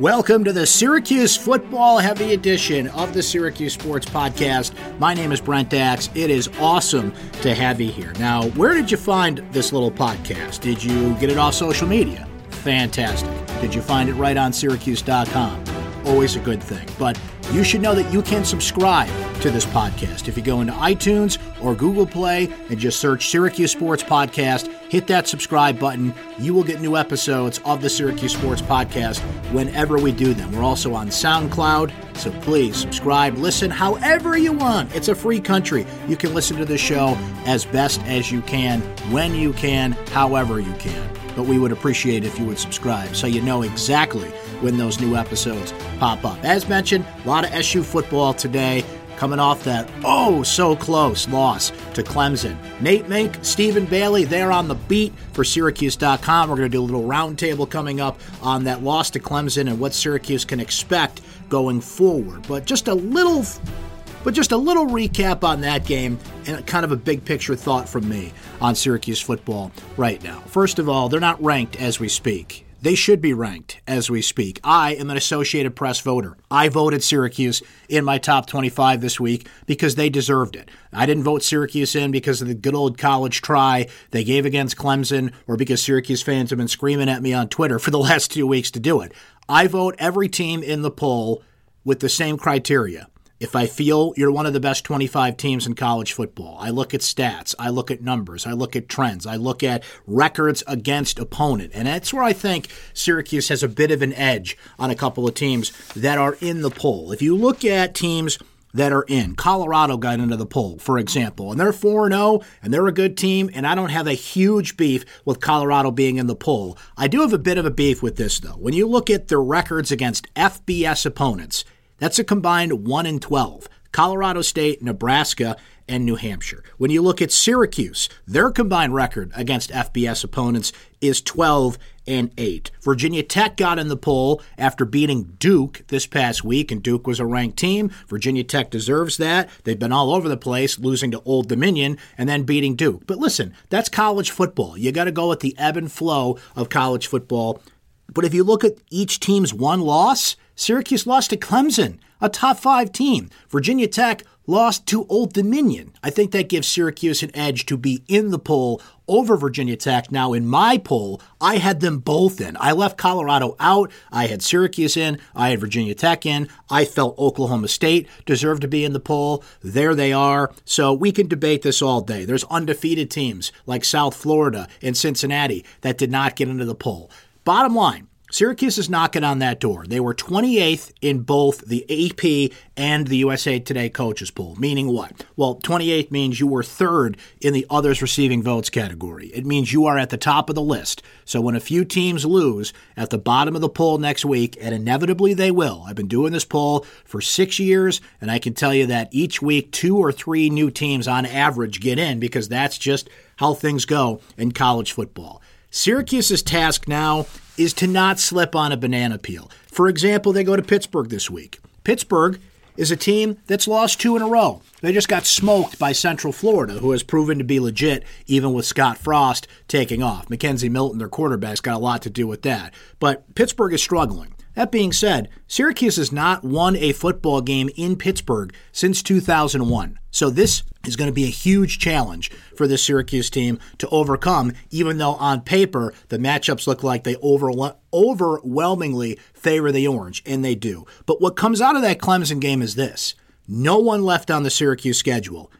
Welcome to the Syracuse Football Heavy Edition of the Syracuse Sports Podcast. My name is Brent Dax. It is awesome to have you here. Now, where did you find this little podcast? Did you get it off social media? Fantastic. Did you find it right on Syracuse.com? Always a good thing. But you should know that you can subscribe to this podcast. If you go into iTunes or Google Play and just search Syracuse Sports Podcast, hit that subscribe button. You will get new episodes of the Syracuse Sports Podcast whenever we do them. We're also on SoundCloud, so please subscribe, listen however you want. It's a free country. You can listen to the show as best as you can, when you can, however you can. But we would appreciate if you would subscribe so you know exactly when those new episodes pop up. As mentioned, a lot of SU football today coming off that oh so close loss to Clemson. Nate Mink, Stephen Bailey, they're on the beat for Syracuse.com. We're going to do a little roundtable coming up on that loss to Clemson and what Syracuse can expect going forward. But just a little but just a little recap on that game and kind of a big picture thought from me on Syracuse football right now. First of all, they're not ranked as we speak. They should be ranked as we speak. I am an Associated Press voter. I voted Syracuse in my top 25 this week because they deserved it. I didn't vote Syracuse in because of the good old college try they gave against Clemson or because Syracuse fans have been screaming at me on Twitter for the last two weeks to do it. I vote every team in the poll with the same criteria. If I feel you're one of the best 25 teams in college football, I look at stats, I look at numbers, I look at trends, I look at records against opponent. And that's where I think Syracuse has a bit of an edge on a couple of teams that are in the poll. If you look at teams that are in. Colorado got into the poll, for example, and they're 4 0 and they're a good team, and I don't have a huge beef with Colorado being in the poll. I do have a bit of a beef with this, though. When you look at their records against FBS opponents, that's a combined 1 in 12. Colorado State, Nebraska, and New Hampshire. When you look at Syracuse, their combined record against FBS opponents is 12 and 8. Virginia Tech got in the poll after beating Duke this past week, and Duke was a ranked team. Virginia Tech deserves that. They've been all over the place, losing to Old Dominion and then beating Duke. But listen, that's college football. You got to go with the ebb and flow of college football. But if you look at each team's one loss, Syracuse lost to Clemson, a top five team. Virginia Tech lost to Old Dominion. I think that gives Syracuse an edge to be in the poll over Virginia Tech. Now, in my poll, I had them both in. I left Colorado out. I had Syracuse in. I had Virginia Tech in. I felt Oklahoma State deserved to be in the poll. There they are. So we can debate this all day. There's undefeated teams like South Florida and Cincinnati that did not get into the poll. Bottom line, Syracuse is knocking on that door. They were 28th in both the AP and the USA Today coaches poll, meaning what? Well, 28th means you were third in the others receiving votes category. It means you are at the top of the list. So when a few teams lose at the bottom of the poll next week, and inevitably they will, I've been doing this poll for six years, and I can tell you that each week two or three new teams on average get in because that's just how things go in college football. Syracuse's task now is to not slip on a banana peel. For example, they go to Pittsburgh this week. Pittsburgh is a team that's lost two in a row. They just got smoked by Central Florida, who has proven to be legit even with Scott Frost taking off. McKenzie Milton, their quarterback's got a lot to do with that. But Pittsburgh is struggling. That being said, Syracuse has not won a football game in Pittsburgh since 2001. So this is going to be a huge challenge for the Syracuse team to overcome, even though on paper the matchups look like they over, overwhelmingly favor the Orange, and they do. But what comes out of that Clemson game is this no one left on the Syracuse schedule.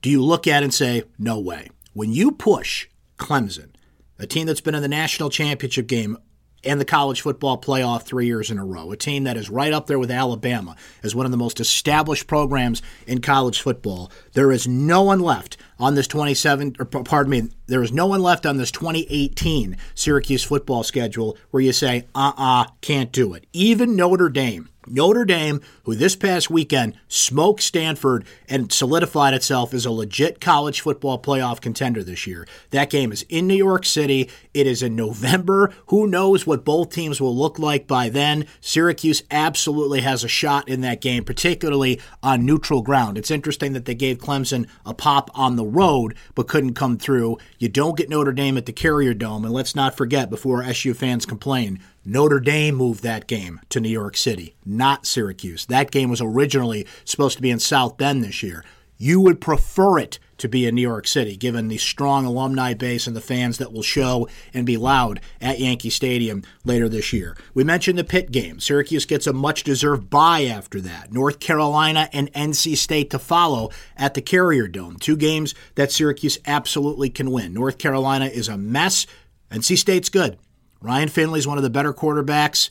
Do you look at and say, no way? When you push Clemson, a team that's been in the national championship game and the college football playoff three years in a row. A team that is right up there with Alabama as one of the most established programs in college football. There is no one left on this 27, or pardon me, there is no one left on this 2018 Syracuse football schedule where you say, uh uh-uh, uh, can't do it. Even Notre Dame Notre Dame, who this past weekend smoked Stanford and solidified itself as a legit college football playoff contender this year. That game is in New York City. It is in November. Who knows what both teams will look like by then? Syracuse absolutely has a shot in that game, particularly on neutral ground. It's interesting that they gave Clemson a pop on the road but couldn't come through. You don't get Notre Dame at the Carrier Dome, and let's not forget before SU fans complain, Notre Dame moved that game to New York City, not Syracuse. That game was originally supposed to be in South Bend this year. You would prefer it to be in New York City, given the strong alumni base and the fans that will show and be loud at Yankee Stadium later this year. We mentioned the Pitt game. Syracuse gets a much deserved bye after that. North Carolina and NC State to follow at the Carrier Dome. Two games that Syracuse absolutely can win. North Carolina is a mess. NC State's good. Ryan Finley is one of the better quarterbacks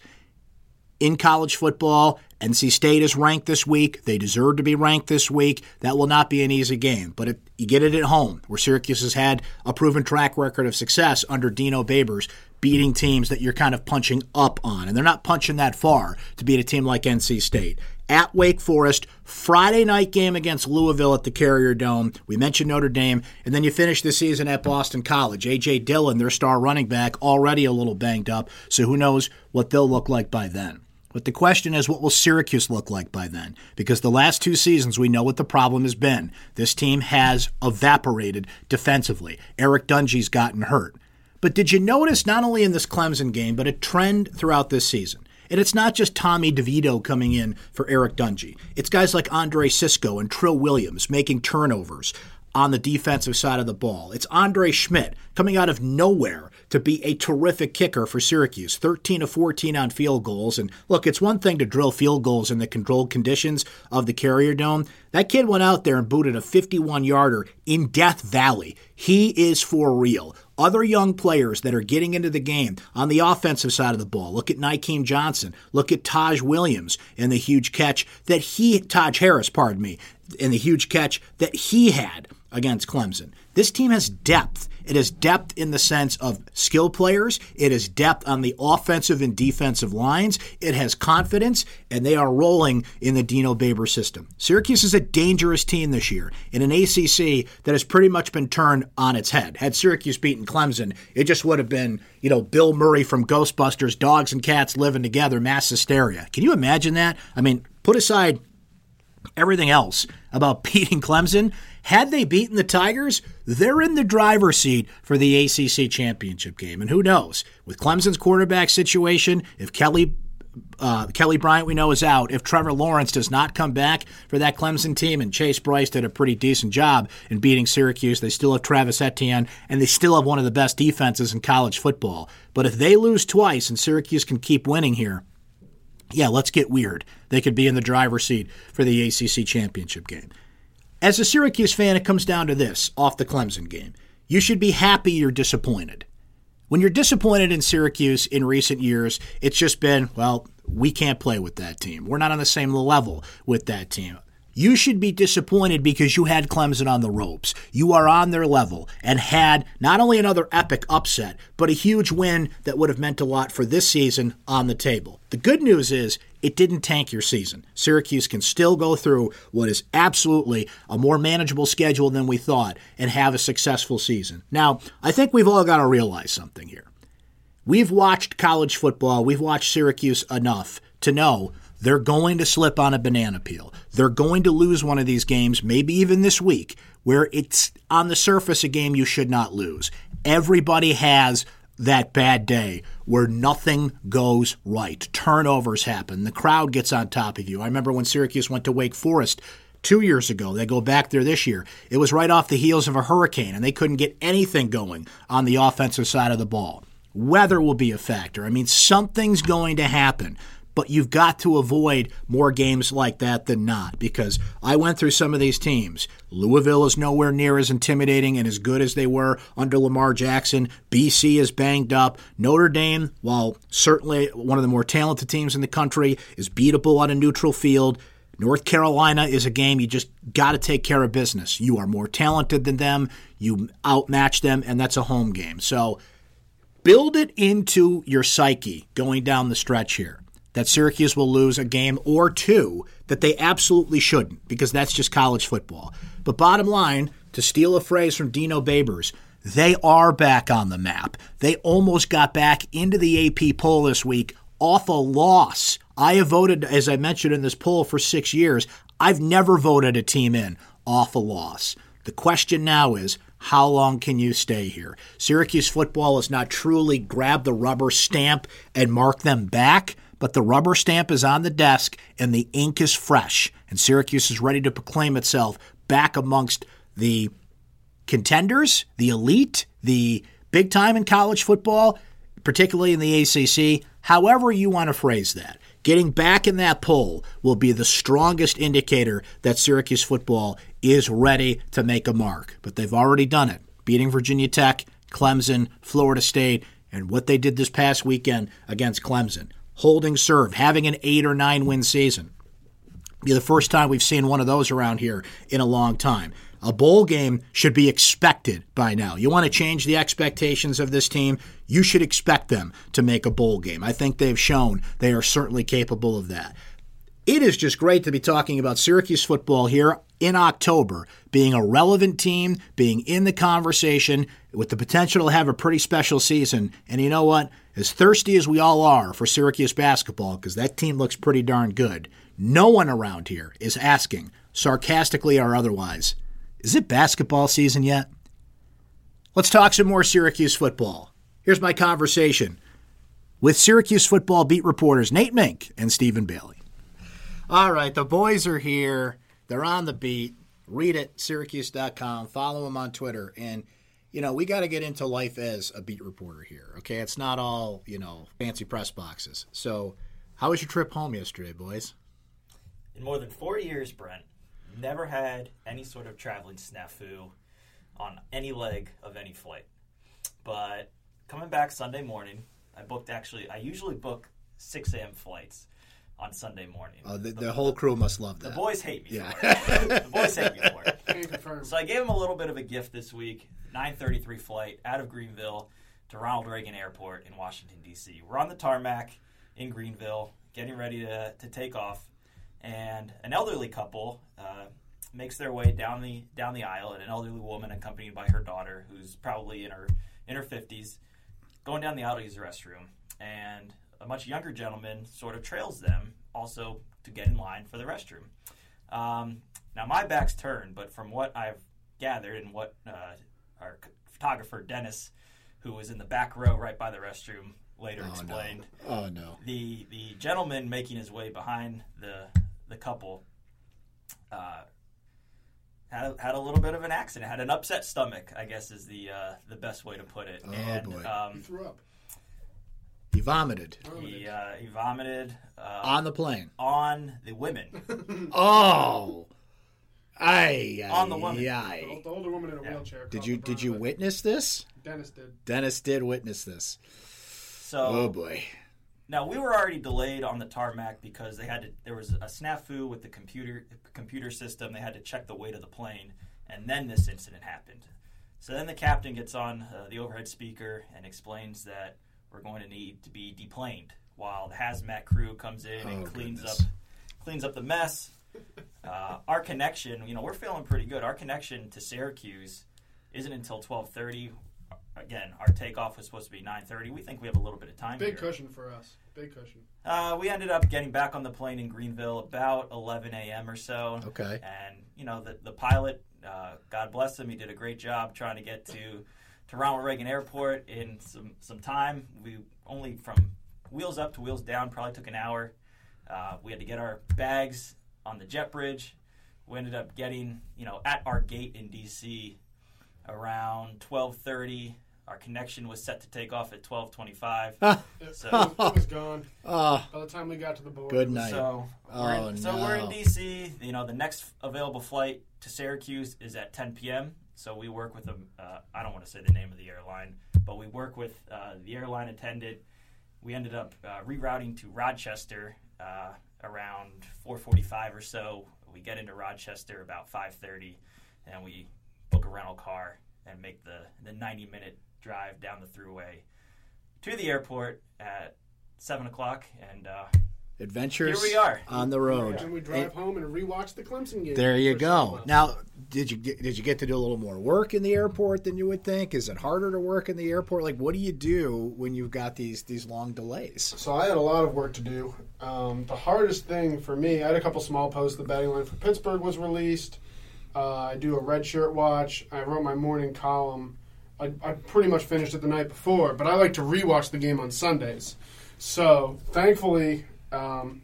in college football. NC State is ranked this week. They deserve to be ranked this week. That will not be an easy game, but it, you get it at home, where Syracuse has had a proven track record of success under Dino Babers, beating teams that you're kind of punching up on. And they're not punching that far to beat a team like NC State at Wake Forest, Friday night game against Louisville at the Carrier Dome. We mentioned Notre Dame, and then you finish the season at Boston College. A.J. Dillon, their star running back, already a little banged up, so who knows what they'll look like by then. But the question is, what will Syracuse look like by then? Because the last two seasons, we know what the problem has been. This team has evaporated defensively. Eric Dungey's gotten hurt. But did you notice, not only in this Clemson game, but a trend throughout this season? And it's not just Tommy DeVito coming in for Eric Dungey. It's guys like Andre Cisco and Trill Williams making turnovers on the defensive side of the ball. It's Andre Szmyt coming out of nowhere to be a terrific kicker for Syracuse, 13 of 14 on field goals. And look, it's one thing to drill field goals in the controlled conditions of the Carrier Dome. That kid went out there and booted a 51 yarder in Death Valley. He is for real other young players that are getting into the game on the offensive side of the ball. Look at Nykeim Johnson. Look at Taj Williams and the huge catch that he, Taj Harris, pardon me, and the huge catch that he had against Clemson. This team has depth. It has depth in the sense of skill players. It has depth on the offensive and defensive lines. It has confidence, and they are rolling in the Dino Babers system. Syracuse is a dangerous team this year in an ACC that has pretty much been turned on its head. Had Syracuse beaten Clemson, it just would have been, you know, Bill Murray from Ghostbusters, dogs and cats living together, mass hysteria. Can you imagine that? I mean, put aside everything else about beating Clemson. Had they beaten the Tigers, they're in the driver's seat for the ACC championship game. And who knows? With Clemson's quarterback situation, if Kelly uh, Kelly Bryant, we know, is out. If Trevor Lawrence does not come back for that Clemson team, and Chase Brice did a pretty decent job in beating Syracuse, they still have Travis Etienne, and they still have one of the best defenses in college football. But if they lose twice and Syracuse can keep winning here, yeah, let's get weird. They could be in the driver's seat for the ACC championship game. As a Syracuse fan, it comes down to this off the Clemson game. You should be happy you're disappointed. When you're disappointed in Syracuse in recent years, it's just been, well, we can't play with that team. We're not on the same level with that team. You should be disappointed because you had Clemson on the ropes. You are on their level and had not only another epic upset, but a huge win that would have meant a lot for this season on the table. The good news is it didn't tank your season. Syracuse can still go through what is absolutely a more manageable schedule than we thought and have a successful season. Now, I think we've all got to realize something here. We've watched college football, we've watched Syracuse enough to know they're going to slip on a banana peel. They're going to lose one of these games, maybe even this week, where it's on the surface a game you should not lose. Everybody has that bad day where nothing goes right. Turnovers happen. The crowd gets on top of you. I remember when Syracuse went to Wake Forest two years ago. They go back there this year. It was right off the heels of a hurricane, and they couldn't get anything going on the offensive side of the ball. Weather will be a factor. I mean, something's going to happen but you've got to avoid more games like that than not because I went through some of these teams. Louisville is nowhere near as intimidating and as good as they were under Lamar Jackson. BC is banged up. Notre Dame, while certainly one of the more talented teams in the country, is beatable on a neutral field. North Carolina is a game you just got to take care of business. You are more talented than them, you outmatch them, and that's a home game. So build it into your psyche going down the stretch here that Syracuse will lose a game or two that they absolutely shouldn't because that's just college football. But bottom line, to steal a phrase from Dino Babers, they are back on the map. They almost got back into the AP poll this week off a loss. I have voted, as I mentioned in this poll, for six years. I've never voted a team in off a loss. The question now is how long can you stay here? Syracuse football has not truly grabbed the rubber stamp and marked them back, but the rubber stamp is on the desk and the ink is fresh, and Syracuse is ready to proclaim itself back amongst the contenders, the elite, the big time in college football, particularly in the ACC, however you want to phrase that. Getting back in that poll will be the strongest indicator that Syracuse football is ready to make a mark. But they've already done it, beating Virginia Tech, Clemson, Florida State, and what they did this past weekend against Clemson. Holding serve, having an eight or nine win season. Be the first time we've seen one of those around here in a long time. A bowl game should be expected by now. You want to change the expectations of this team, you should expect them to make a bowl game. I think they've shown they are certainly capable of that. It is just great to be talking about Syracuse football here in October, being a relevant team, being in the conversation, with the potential to have a pretty special season. And you know what? As thirsty as we all are for Syracuse basketball, because that team looks pretty darn good, no one around here is asking, sarcastically or otherwise, is it basketball season yet? Let's talk some more Syracuse football. Here's my conversation with Syracuse football beat reporters Nate Mink and Stephen Bailey. All right, the boys are here. They're on the beat. Read it, syracuse.com. Follow them on Twitter. And, you know, we got to get into life as a beat reporter here, okay? It's not all, you know, fancy press boxes. So, how was your trip home yesterday, boys? In more than four years, Brent, never had any sort of traveling snafu on any leg of any flight. But coming back Sunday morning, I booked actually, I usually book 6 a.m. flights on Sunday morning. Uh, the, the, whole crew must love that. The boys hate me yeah. the boys hate me for it. So I gave them a little bit of a gift this week. 9:33 flight out of Greenville to Ronald Reagan Airport in Washington D.C. We're on the tarmac in Greenville, getting ready to, to take off and an elderly couple uh, makes their way down the down the aisle, and an elderly woman accompanied by her daughter, who's probably in her in her fifties, going down the aisle to use the restroom, and a much younger gentleman sort of trails them, also to get in line for the restroom. Um, now my back's turned, but from what I've gathered and what uh, our photographer Dennis, who was in the back row right by the restroom, later oh, explained. No. Oh no! The the gentleman making his way behind the the couple uh, had a, had a little bit of an accident, had an upset stomach, I guess is the uh, the best way to put it. Oh and, boy! Um, he threw up. He vomited. He uh, he vomited uh, on the plane. On the women. oh. Aye, aye, on the woman. Aye. The older woman in a yeah. wheelchair. Did you did you witness this? Dennis did. Dennis did witness this. So oh boy. Now we were already delayed on the tarmac because they had to. There was a snafu with the computer computer system. They had to check the weight of the plane, and then this incident happened. So then the captain gets on uh, the overhead speaker and explains that we're going to need to be deplaned while the hazmat crew comes in oh, and cleans goodness. up cleans up the mess. Uh, our connection, you know, we're feeling pretty good. Our connection to Syracuse isn't until twelve thirty again, our takeoff was supposed to be 9:30. We think we have a little bit of time. Big here. cushion for us. Big cushion. Uh, we ended up getting back on the plane in Greenville about 11 a.m. or so. Okay. And you know the the pilot, uh, God bless him, he did a great job trying to get to to Ronald Reagan Airport in some some time. We only from wheels up to wheels down probably took an hour. Uh, we had to get our bags on the jet bridge. We ended up getting you know at our gate in D.C. around 12:30 our connection was set to take off at twelve twenty-five. so it was gone. Oh, By the time we got to the board, good night. So, oh, we're in, no. so we're in DC. You know, the next available flight to Syracuse is at ten p.m. So we work with them. Uh, I don't want to say the name of the airline, but we work with uh, the airline attendant. We ended up uh, rerouting to Rochester uh, around four forty-five or so. We get into Rochester about five thirty, and we book a rental car and make the the ninety minute drive down the throughway to the airport at seven o'clock, and uh, adventures. Here we are on the road. And we drive home and rewatch the Clemson game. There you go. Now, did you get, did you get to do a little more work in the airport than you would think? Is it harder to work in the airport? Like, what do you do when you've got these these long delays? So I had a lot of work to do. Um, the hardest thing for me, I had a couple small posts. The betting line for Pittsburgh was released. Uh, I do a red shirt watch. I wrote my morning column. I, I pretty much finished it the night before, but I like to rewatch the game on Sundays. So thankfully, um,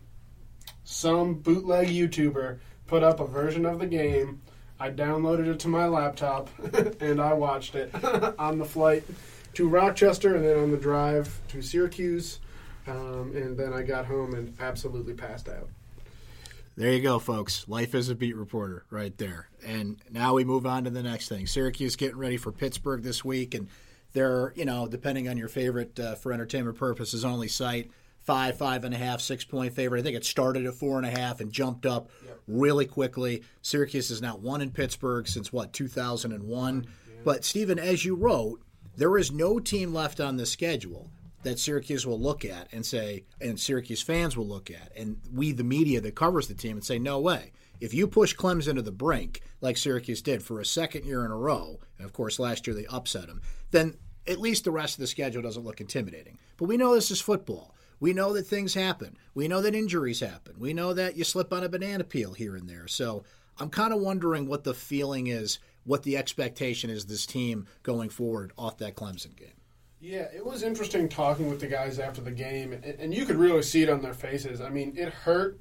some bootleg YouTuber put up a version of the game. I downloaded it to my laptop and I watched it on the flight to Rochester and then on the drive to Syracuse. Um, and then I got home and absolutely passed out. There you go, folks. Life as a beat reporter, right there. And now we move on to the next thing. Syracuse getting ready for Pittsburgh this week, and they're, you know, depending on your favorite uh, for entertainment purposes only site, five, five and a half, six point favorite. I think it started at four and a half and jumped up yep. really quickly. Syracuse has now won in Pittsburgh since what 2001. Yeah. But Stephen, as you wrote, there is no team left on the schedule that Syracuse will look at and say, and Syracuse fans will look at, and we, the media that covers the team, and say, no way. If you push Clemson to the brink, like Syracuse did for a second year in a row, and of course last year they upset them, then at least the rest of the schedule doesn't look intimidating. But we know this is football. We know that things happen. We know that injuries happen. We know that you slip on a banana peel here and there. So I'm kind of wondering what the feeling is, what the expectation is this team going forward off that Clemson game. Yeah, it was interesting talking with the guys after the game, and, you could really see it on their faces. I mean, it hurt,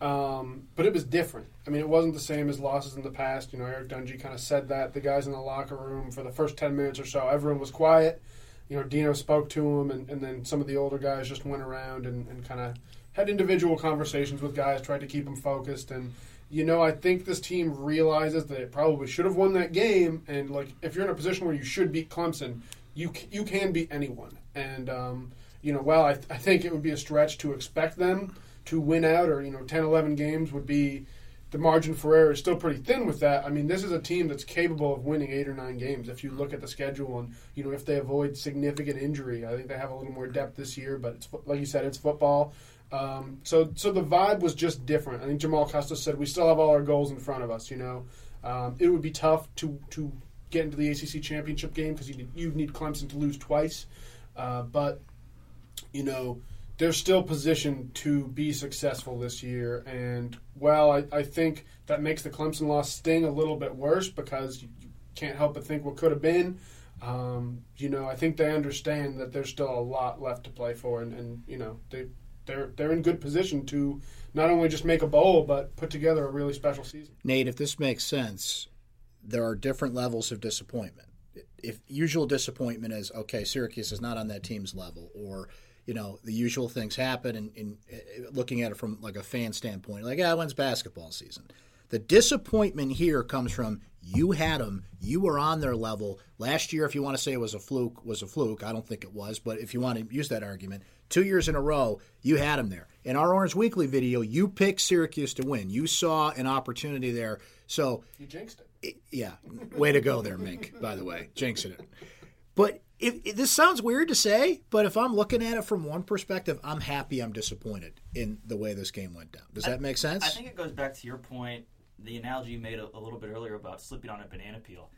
um, but it was different. I mean, it wasn't the same as losses in the past. You know, Eric Dungey kind of said that. The guys in the locker room for the first 10 minutes or so, everyone was quiet. You know, Dino spoke to him, and, and then some of the older guys just went around and, and kind of had individual conversations with guys, tried to keep them focused. And, you know, I think this team realizes that it probably should have won that game. And, like, if you're in a position where you should beat Clemson, you you can beat anyone. And um, you know, well, I, th- I think it would be a stretch to expect them to win out, or you know, 10, 11 games would be the margin for error is still pretty thin with that. I mean, this is a team that's capable of winning eight or nine games if you look at the schedule and you know if they avoid significant injury. I think they have a little more depth this year, but it's like you said, it's football. Um, so so the vibe was just different. I think Jamal Custis said we still have all our goals in front of us. You know, um, it would be tough to to get into the ACC championship game because you you need Clemson to lose twice. Uh, but you know they're still positioned to be successful this year, and well, I, I think that makes the Clemson loss sting a little bit worse because you, can't help but think what could have been. Um, you know, I think they understand that there's still a lot left to play for, and, and you know they they're they're in good position to not only just make a bowl but put together a really special season. Nate, if this makes sense, there are different levels of disappointment. If usual disappointment is okay, Syracuse is not on that team's level, or you know the usual things happen, and, and uh, looking at it from like a fan standpoint, like ah, when's basketball season? The disappointment here comes from you had them, you were on their level last year. If you want to say it was a fluke, was a fluke. I don't think it was, but if you want to use that argument, two years in a row, you had them there. In our Orange Weekly video, you picked Syracuse to win. You saw an opportunity there, so you jinxed it yeah, way to go there, Mink. By the way, jinxing it. But if, if, this sounds weird to say, but if I'm looking at it from one perspective, I'm happy. I'm disappointed in the way this game went down. Does that make sense? I think it goes back to your point, the analogy you made a, a little bit earlier about slipping on a banana peel.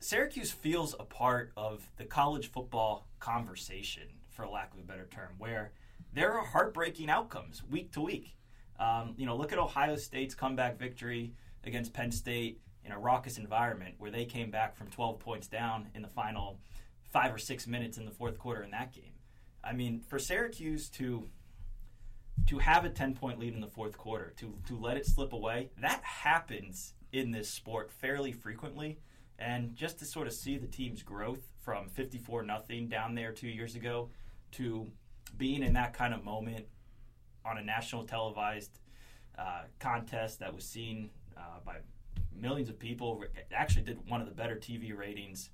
Syracuse feels a part of the college football conversation, for lack of a better term, where there are heartbreaking outcomes week to week. Um, you know, look at Ohio State's comeback victory against Penn State in a raucous environment where they came back from 12 points down in the final five or six minutes in the fourth quarter in that game. I mean, for Syracuse to to have a 10 point lead in the fourth quarter, to to let it slip away, that happens in this sport fairly frequently. And just to sort of see the team's growth from 54 nothing down there 2 years ago to being in that kind of moment on a national televised uh, contest that was seen uh, by millions of people. Actually, did one of the better TV ratings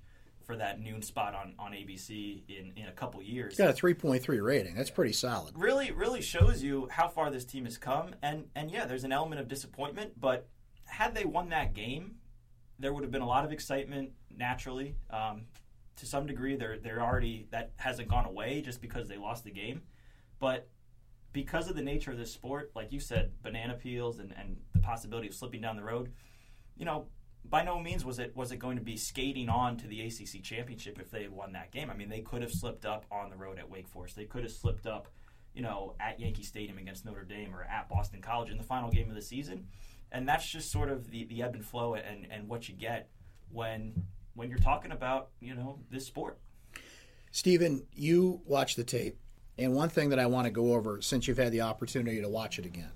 for that noon spot on, on ABC in, in a couple years. got a 3.3 rating. That's pretty solid. Really, really shows you how far this team has come. And, and yeah, there's an element of disappointment, but had they won that game, there would have been a lot of excitement naturally. Um, to some degree, they're, they're already, that hasn't gone away just because they lost the game. But because of the nature of this sport, like you said, banana peels and, and the possibility of slipping down the road – you know, by no means was it was it going to be skating on to the ACC championship if they had won that game. I mean, they could have slipped up on the road at Wake Forest. They could have slipped up, you know, at Yankee Stadium against Notre Dame or at Boston College in the final game of the season. and that's just sort of the, the ebb and flow and, and what you get when when you're talking about you know this sport. Stephen, you watch the tape, and one thing that I want to go over since you've had the opportunity to watch it again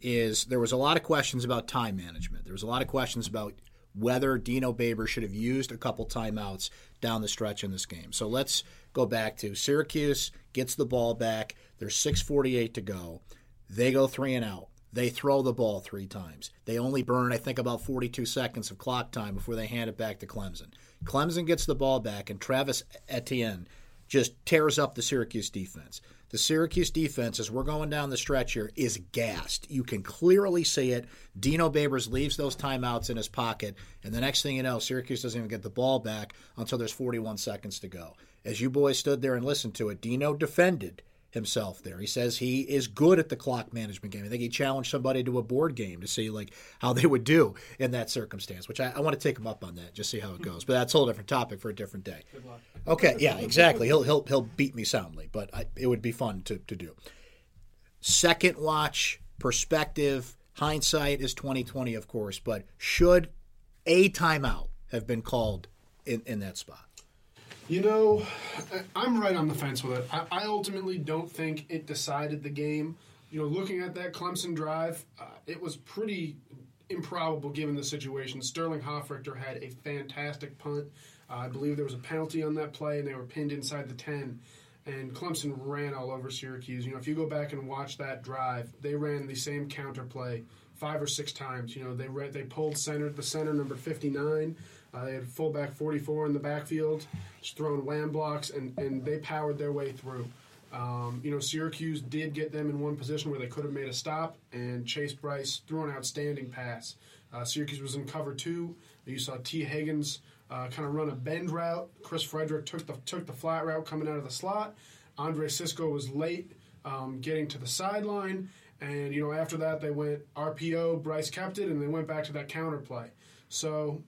is there was a lot of questions about time management. There was a lot of questions about whether Dino Babers should have used a couple timeouts down the stretch in this game. So let's go back to Syracuse gets the ball back. There's 6:48 to go. They go three and out. They throw the ball three times. They only burn, I think, about 42 seconds of clock time before they hand it back to Clemson. Clemson gets the ball back, and Travis Etienne just tears up the Syracuse defense. The Syracuse defense, as we're going down the stretch here, is gassed. You can clearly see it. Dino Babers leaves those timeouts in his pocket, and the next thing you know, Syracuse doesn't even get the ball back until there's 41 seconds to go. As you boys stood there and listened to it, Dino defended himself there. He says he is good at the clock management game. I think he challenged somebody to a board game to see like how they would do in that circumstance, which I, I want to take him up on that, just see how it goes. But that's a whole different topic for a different day. Okay, yeah, exactly. He'll he'll he'll beat me soundly, but I, it would be fun to, to do. Second watch, perspective, hindsight is twenty twenty, of course, but should a timeout have been called in, in that spot? You know, I'm right on the fence with it. I, ultimately don't think it decided the game. You know, looking at that Clemson drive, uh, it was pretty improbable given the situation. Sterling Hofrichter had a fantastic punt. Uh, I believe there was a penalty on that play, and they were pinned inside the 10. And Clemson ran all over Syracuse. You know, if you go back and watch that drive, they ran the same counter play five or six times. You know, they they pulled center the center number 59. Uh, they had fullback 44 in the backfield, just throwing wham blocks, and, and they powered their way through. Um, you know, Syracuse did get them in one position where they could have made a stop, and Chase Brice threw an outstanding pass. Uh, Syracuse was in cover two. You saw Tee Higgins uh, kind of run a bend route. Chris Frederick took the took the flat route coming out of the slot. Andre Cisco was late um, getting to the sideline, and you know after that they went RPO. Brice kept it, and they went back to that counter play. So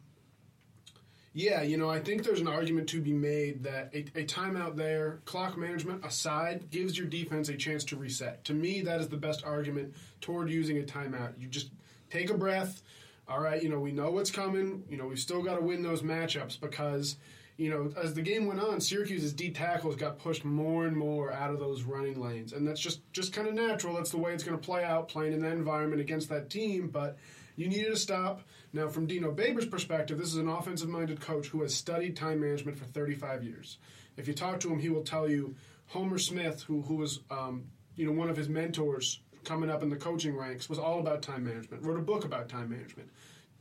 yeah, you know, I think there's an argument to be made that a, a, timeout there, clock management aside, gives your defense a chance to reset. To me, that is the best argument toward using a timeout. You just take a breath. All right, you know, we know what's coming. You know, we've still got to win those matchups because, you know, as the game went on, Syracuse's D tackles got pushed more and more out of those running lanes. And that's just, just kind of natural. That's the way it's going to play out playing in that environment against that team. But you needed to stop. Now, from Dino Babers' perspective, this is an offensive minded coach who has studied time management for 35 years. If you talk to him, he will tell you Homer Smith, who, who was um, you know, one of his mentors coming up in the coaching ranks, was all about time management, wrote a book about time management.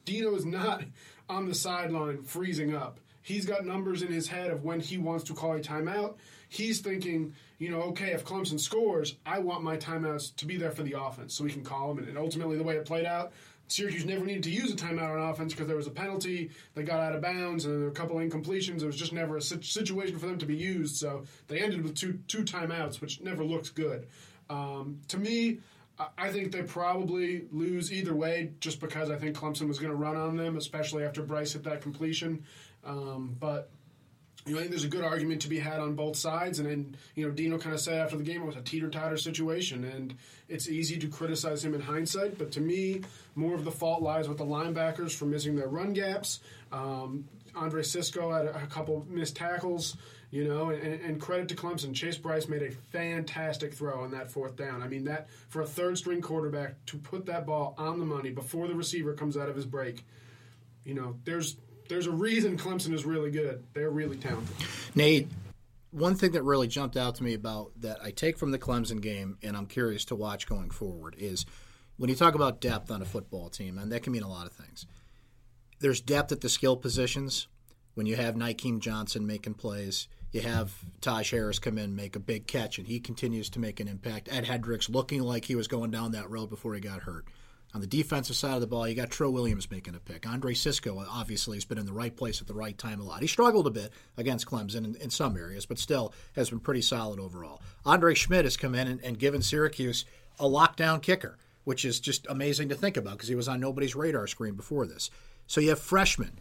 Dino is not on the sideline freezing up. He's got numbers in his head of when he wants to call a timeout. He's thinking, you know, okay, if Clemson scores, I want my timeouts to be there for the offense so we can call them. And ultimately, the way it played out, Syracuse never needed to use a timeout on offense because there was a penalty. They got out of bounds and a couple incompletions. It was just never a situation for them to be used. So they ended with two two timeouts, which never looks good. Um, to me, I think they probably lose either way, just because I think Clemson was going to run on them, especially after Brice hit that completion. Um, but you know, I think there's a good argument to be had on both sides. And then, you know, Dino kind of said after the game it was a teeter totter situation. And it's easy to criticize him in hindsight. But to me, more of the fault lies with the linebackers for missing their run gaps. Um, Andre Cisco had a, couple missed tackles, you know, and, and, credit to Clemson. Chase Brice made a fantastic throw on that fourth down. I mean, that for a third string quarterback to put that ball on the money before the receiver comes out of his break, you know, there's there's a reason Clemson is really good. They're really talented. Nate, one thing that really jumped out to me about that I take from the Clemson game, and I'm curious to watch going forward, is when you talk about depth on a football team, and that can mean a lot of things. There's depth at the skill positions. When you have Nykeim Johnson making plays, you have Taj Harris come in, make a big catch, and he continues to make an impact. Ed Hendricks looking like he was going down that road before he got hurt. On the defensive side of the ball, you got Trill Williams making a pick. Andre Cisco obviously has been in the right place at the right time a lot. He struggled a bit against Clemson in, in some areas, but still has been pretty solid overall. Andre Szmyt has come in and, and given Syracuse a lockdown kicker, which is just amazing to think about because he was on nobody's radar screen before this. So you have freshmen.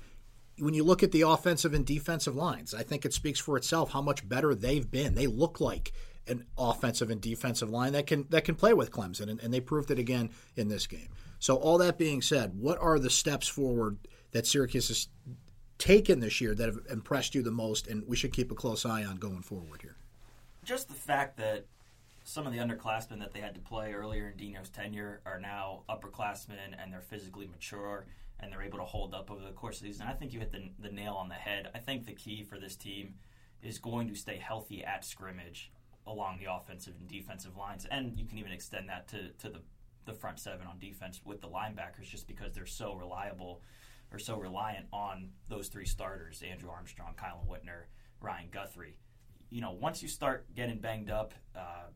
When you look at the offensive and defensive lines, I think it speaks for itself how much better they've been. They look like an offensive and defensive line that can that can play with Clemson, and, and they proved it again in this game. So all that being said, what are the steps forward that Syracuse has taken this year that have impressed you the most, and we should keep a close eye on going forward here? Just the fact that some of the underclassmen that they had to play earlier in Dino's tenure are now upperclassmen and they're physically mature and they're able to hold up over the course of the season. I think you hit the, the nail on the head. I think the key for this team is going to stay healthy at scrimmage along the offensive and defensive lines, and you can even extend that to, to the, the front seven on defense with the linebackers just because they're so reliable or so reliant on those three starters Andrew Armstrong, Kielan Whitner, Ryan Guthrie. You know, once you start getting banged up, uh,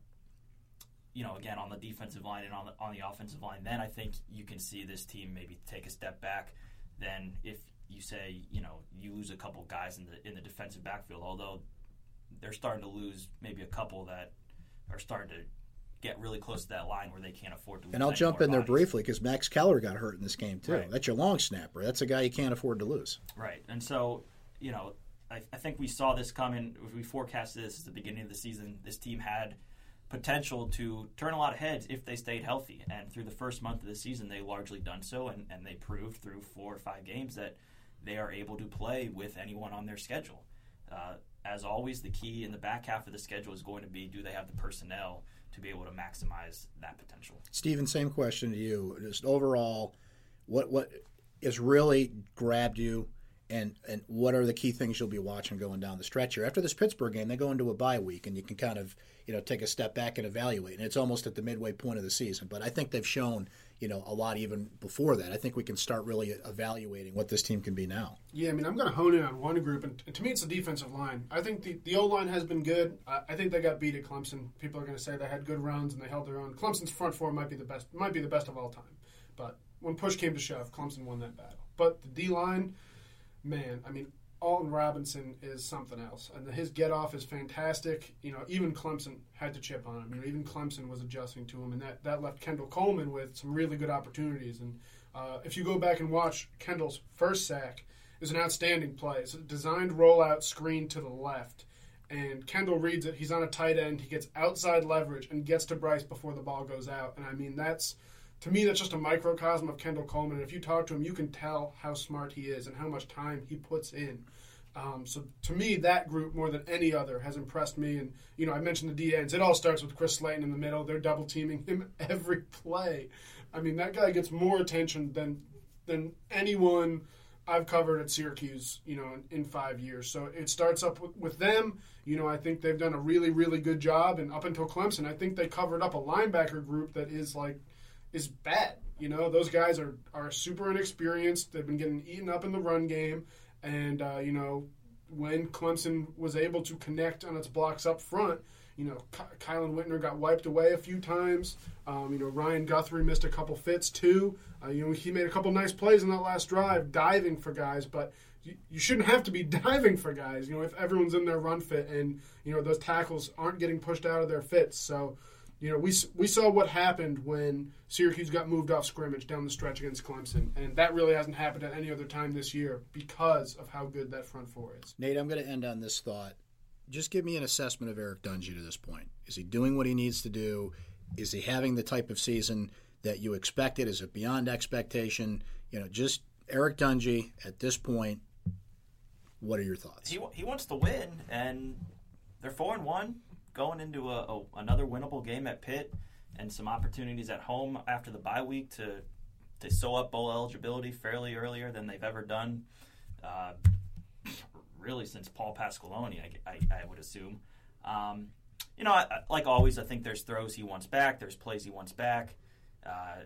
you know, again on the defensive line and on the on the offensive line, then I think you can see this team maybe take a step back. Then if you say, you know, you lose a couple guys in the in the defensive backfield, although they're starting to lose maybe a couple that are starting to get really close to that line where they can't afford to lose. And I'll jump in bodies. there briefly because Max Keller got hurt in this game too. Right. That's your long snapper. That's a guy you can't afford to lose. Right, and so you know, I, I think we saw this coming. We forecasted this at the beginning of the season. This team had potential to turn a lot of heads if they stayed healthy. And through the first month of the season, they largely done so, and, and they proved through four or five games that they are able to play with anyone on their schedule. Uh, as always, the key in the back half of the schedule is going to be do they have the personnel to be able to maximize that potential? Stephen, same question to you. Just overall, what what has really grabbed you, and and what are the key things you'll be watching going down the stretch here? After this Pittsburgh game, they go into a bye week, and you can kind of you know take a step back and evaluate. And it's almost at the midway point of the season, but I think they've shown you know a lot even before that. I think we can start really evaluating what this team can be now. Yeah, I mean, I'm going to hone in on one group, and to me, it's the defensive line. I think the, the O line has been good. I, I think they got beat at Clemson. People are going to say they had good runs and they held their own. Clemson's front four might be the best, might be the best of all time. But when push came to shove, Clemson won that battle. But the D line, man, I mean, Alton Robinson is something else, and his get off is fantastic. You know, even Clemson had to chip on him. You know, even Clemson was adjusting to him, and that, that left Kendall Coleman with some really good opportunities. And uh, if you go back and watch Kendall's first sack, is an outstanding play. It's a designed rollout screen to the left, and Kendall reads it. He's on a tight end. He gets outside leverage and gets to Brice before the ball goes out. And I mean, that's to me, that's just a microcosm of Kendall Coleman. And if you talk to him, you can tell how smart he is and how much time he puts in. Um, so to me, that group more than any other has impressed me. And you know, I mentioned the D ends. It all starts with Chris Slayton in the middle. They're double teaming him every play. I mean, that guy gets more attention than than anyone I've covered at Syracuse. You know, in, in five years. So it starts up with, with them. You know, I think they've done a really, really good job. And up until Clemson, I think they covered up a linebacker group that is like is bad. You know, those guys are, are super inexperienced. They've been getting eaten up in the run game. And, uh, you know, when Clemson was able to connect on its blocks up front, you know, Ky- Kielan Whitner got wiped away a few times. Um, you know, Ryan Guthrie missed a couple fits too. Uh, you know, he made a couple nice plays in that last drive, diving for guys, but you, you shouldn't have to be diving for guys, you know, if everyone's in their run fit and, you know, those tackles aren't getting pushed out of their fits. So, you know, we we saw what happened when Syracuse got moved off scrimmage down the stretch against Clemson, and that really hasn't happened at any other time this year because of how good that front four is. Nate, I'm going to end on this thought. Just give me an assessment of Eric Dungey to this point. Is he doing what he needs to do? Is he having the type of season that you expected? Is it beyond expectation? You know, just Eric Dungey at this point. What are your thoughts? He, he wants to win, and they're four and one going into a, a, another winnable game at Pitt and some opportunities at home after the bye week to to sew up bowl eligibility fairly earlier than they've ever done. Uh, really, since Paul Pasqualoni, I, I, I would assume. Um, you know, I, like always, I think there's throws he wants back, there's plays he wants back. Uh,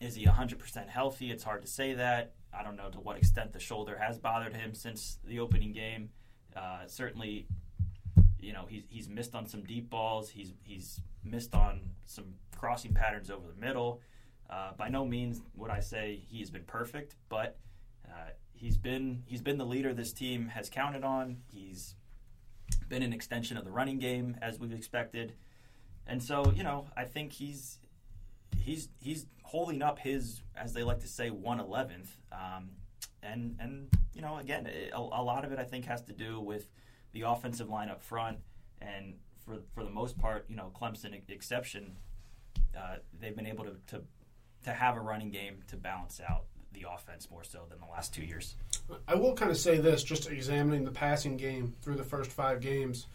is he 100% healthy? It's hard to say that. I don't know to what extent the shoulder has bothered him since the opening game. Uh, certainly, you know he's he's missed on some deep balls. He's he's missed on some crossing patterns over the middle. Uh, by no means would I say he's been perfect, but uh, he's been he's been the leader this team has counted on. He's been an extension of the running game as we've expected, and so you know I think he's he's he's holding up his as they like to say one eleventh, um, and and you know again a, a lot of it I think has to do with the offensive line up front and for for the most part, you know, Clemson exception, uh, they've been able to, to to have a running game to balance out the offense more so than the last two years. I will kind of say this, just examining the passing game through the first five games.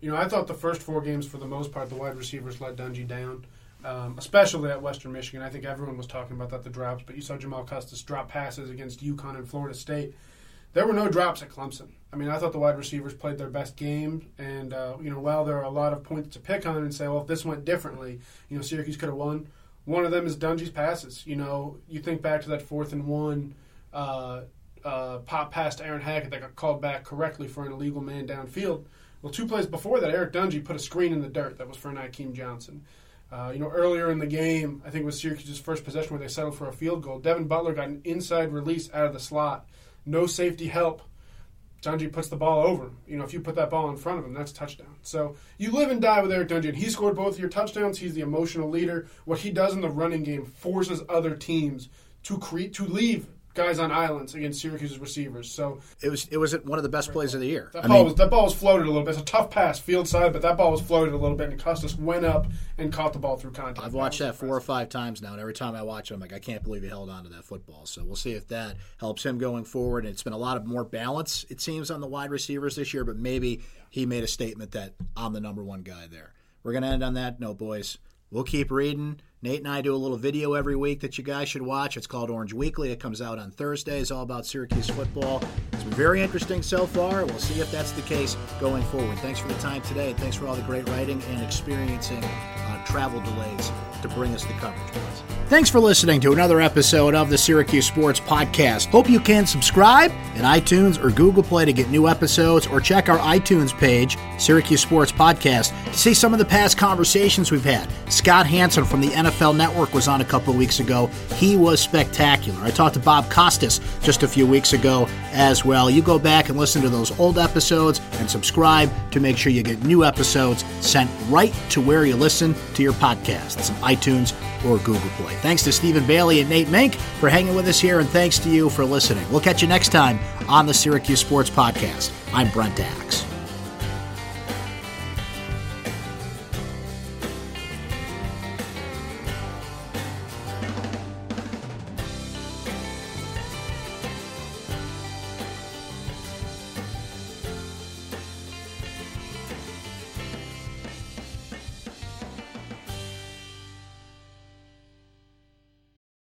You know, I thought the first four games, for the most part, the wide receivers let Dungey down, um, especially at Western Michigan. I think everyone was talking about that, the drops, but you saw Jamal Custis drop passes against UConn and Florida State. There were no drops at Clemson. I mean, I thought the wide receivers played their best game, and uh, you know, while there are a lot of points to pick on and say, well, if this went differently, you know, Syracuse could have won. One of them is Dungey's passes. You know, you think back to that fourth and one uh, uh, pop pass to Aaron Hackett that got called back correctly for an illegal man downfield. Well, two plays before that, Eric Dungey put a screen in the dirt that was for Nykeem Johnson. Uh, you know, earlier in the game, I think it was Syracuse's first possession where they settled for a field goal. Devin Butler got an inside release out of the slot, no safety help. Dungey puts the ball over. You know, if you put that ball in front of him, that's touchdown. So you live and die with Eric Dungey. And he scored both your touchdowns. He's the emotional leader. What he does in the running game forces other teams to create to leave guys on islands against Syracuse's receivers. So it was it was one of the best plays of the year. That I ball mean, was that ball was floated a little bit. It's a tough pass, field side, but that ball was floated a little bit, and Custis went up and caught the ball through contact. I've watched that, that four or five times now, and every time I watch it, I'm like, I can't believe he held on to that football. So we'll see if that helps him going forward. And it's been a lot of more balance, it seems, on the wide receivers this year. But maybe he made a statement that I'm the number one guy there. We're gonna end on that note, boys. We'll keep reading. Nate and I do a little video every week that you guys should watch. It's called Orange Weekly. It comes out on Thursdays, all about Syracuse football. It's been very interesting so far. We'll see if that's the case going forward. Thanks for the time today, and thanks for all the great writing and experiencing uh, travel delays to bring us the coverage. Thanks for listening to another episode of the Syracuse Sports Podcast. Hope you can subscribe in iTunes or Google Play to get new episodes, or check our iTunes page, Syracuse Sports Podcast, to see some of the past conversations we've had. Scott Hanson from the NFL Network was on a couple weeks ago. He was spectacular. I talked to Bob Costas just a few weeks ago as well. You go back and listen to those old episodes and subscribe to make sure you get new episodes sent right to where you listen to your podcasts iTunes or Google Play. Thanks to Stephen Bailey and Nate Mink for hanging with us here, and thanks to you for listening. We'll catch you next time on the Syracuse Sports Podcast. I'm Brent Axe.